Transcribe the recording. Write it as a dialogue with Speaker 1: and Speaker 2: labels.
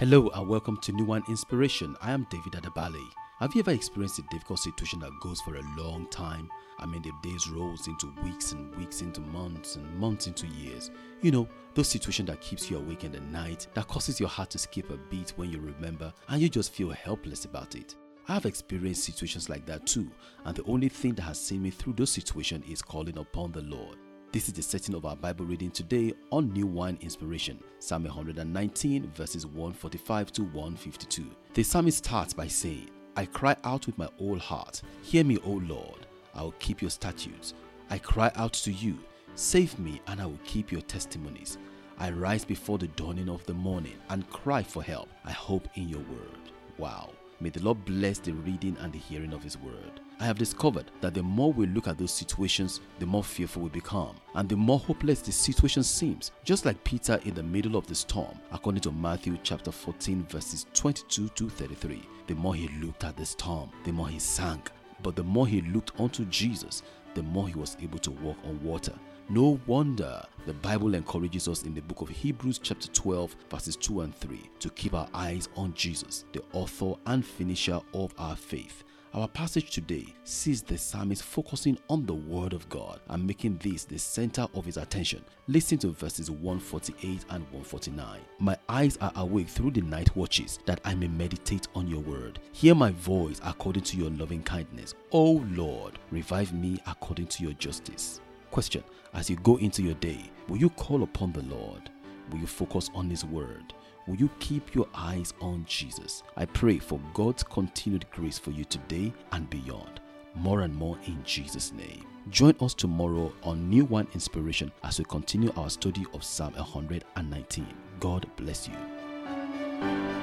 Speaker 1: Hello and welcome to New Wine Inspiration. I am David Adabale. Have you ever experienced a difficult situation that goes for a long time? I mean, the days rolls into weeks and weeks into months and months into years. You know, those situations that keeps you awake in the night, that causes your heart to skip a beat when you remember and you just feel helpless about it. I have experienced situations like that too, and the only thing that has seen me through those situations is calling upon the Lord. This is the setting of our Bible reading today on New Wine Inspiration, Psalm 119, verses 145 to 152. The psalmist starts by saying, I cry out with my whole heart, Hear me, O Lord, I will keep your statutes. I cry out to you, Save me, and I will keep your testimonies. I rise before the dawning of the morning and cry for help. I hope in your word. Wow. May the Lord bless the reading and the hearing of His word. I have discovered that the more we look at those situations, the more fearful we become, and the more hopeless the situation seems. Just like Peter in the middle of the storm, according to Matthew chapter 14, verses 22 to 33. The more he looked at the storm, the more he sank. But the more he looked unto Jesus, the more he was able to walk on water. No wonder the Bible encourages us in the book of Hebrews, chapter 12, verses 2 and 3, to keep our eyes on Jesus, the author and finisher of our faith. Our passage today sees the psalmist focusing on the Word of God and making this the center of his attention. Listen to verses 148 and 149. My eyes are awake through the night watches that I may meditate on your Word. Hear my voice according to your loving kindness. O Lord, revive me according to your justice. Question As you go into your day, will you call upon the Lord? Will you focus on His Word? Will you keep your eyes on Jesus? I pray for God's continued grace for you today and beyond. More and more in Jesus' name. Join us tomorrow on New Wine Inspiration as we continue our study of Psalm 119. God bless you.